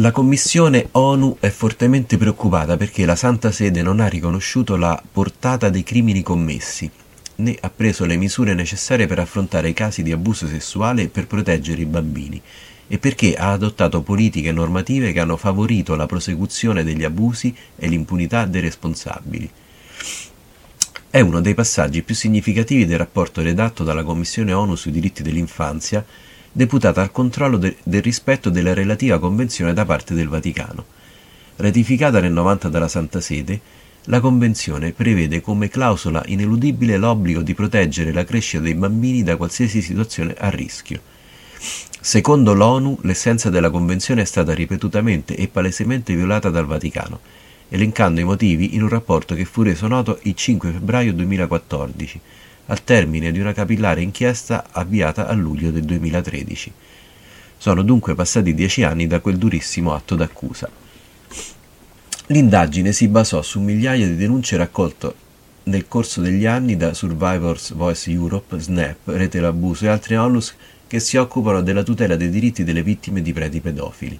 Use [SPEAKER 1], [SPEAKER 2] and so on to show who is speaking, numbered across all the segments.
[SPEAKER 1] La Commissione ONU è fortemente preoccupata perché la Santa Sede non ha riconosciuto la portata dei crimini commessi, né ha preso le misure necessarie per affrontare i casi di abuso sessuale e per proteggere i bambini, e perché ha adottato politiche normative che hanno favorito la prosecuzione degli abusi e l'impunità dei responsabili. È uno dei passaggi più significativi del rapporto redatto dalla Commissione ONU sui diritti dell'infanzia deputata al controllo de- del rispetto della relativa convenzione da parte del Vaticano. Ratificata nel 90 dalla Santa Sede, la Convenzione prevede come clausola ineludibile l'obbligo di proteggere la crescita dei bambini da qualsiasi situazione a rischio. Secondo l'ONU, l'essenza della Convenzione è stata ripetutamente e palesemente violata dal Vaticano, elencando i motivi in un rapporto che fu reso noto il 5 febbraio 2014, al termine di una capillare inchiesta avviata a luglio del 2013. Sono dunque passati dieci anni da quel durissimo atto d'accusa. L'indagine si basò su migliaia di denunce raccolte nel corso degli anni da Survivors Voice Europe, SNAP, Rete l'Abuso e altri onlus che si occupano della tutela dei diritti delle vittime di preti pedofili.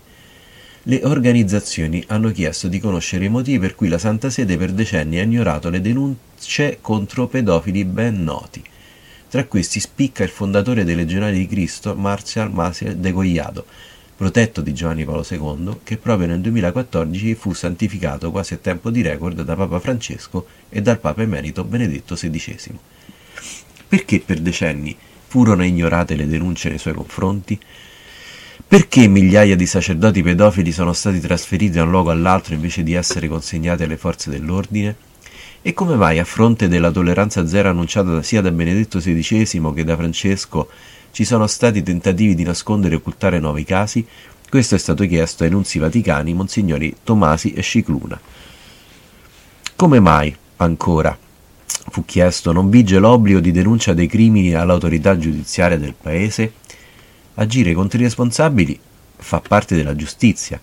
[SPEAKER 1] Le organizzazioni hanno chiesto di conoscere i motivi per cui la Santa Sede per decenni ha ignorato le denunce contro pedofili ben noti. Tra questi spicca il fondatore dei Legionari di Cristo, Martial Masiel de Gogliado, protetto di Giovanni Paolo II, che proprio nel 2014 fu santificato quasi a tempo di record da Papa Francesco e dal Papa emerito Benedetto XVI. Perché per decenni furono ignorate le denunce nei suoi confronti? Perché migliaia di sacerdoti pedofili sono stati trasferiti da un luogo all'altro invece di essere consegnati alle forze dell'ordine? E come mai, a fronte della tolleranza zero annunciata sia da Benedetto XVI che da Francesco, ci sono stati tentativi di nascondere e occultare nuovi casi? Questo è stato chiesto ai nunzi vaticani, Monsignori Tomasi e Scicluna. Come mai, ancora, fu chiesto, non vige l'obbligo di denuncia dei crimini all'autorità giudiziaria del Paese? Agire contro i responsabili fa parte della giustizia.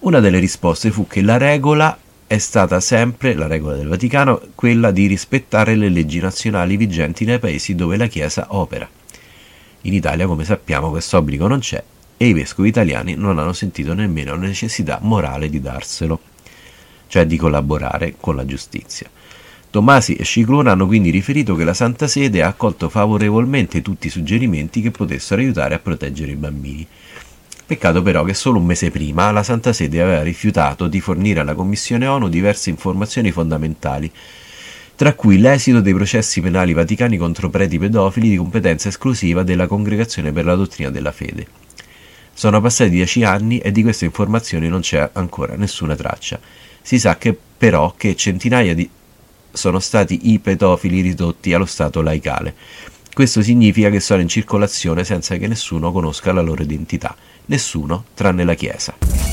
[SPEAKER 1] Una delle risposte fu che la regola è stata sempre, la regola del Vaticano, quella di rispettare le leggi nazionali vigenti nei paesi dove la Chiesa opera. In Italia, come sappiamo, questo obbligo non c'è e i vescovi italiani non hanno sentito nemmeno la necessità morale di darselo, cioè di collaborare con la giustizia. Tomasi e Scicluna hanno quindi riferito che la Santa Sede ha accolto favorevolmente tutti i suggerimenti che potessero aiutare a proteggere i bambini. Peccato però che solo un mese prima la Santa Sede aveva rifiutato di fornire alla Commissione ONU diverse informazioni fondamentali, tra cui l'esito dei processi penali vaticani contro preti pedofili di competenza esclusiva della Congregazione per la Dottrina della Fede. Sono passati dieci anni e di queste informazioni non c'è ancora nessuna traccia. Si sa che però che centinaia di sono stati i pedofili ridotti allo stato laicale. Questo significa che sono in circolazione senza che nessuno conosca la loro identità, nessuno tranne la Chiesa.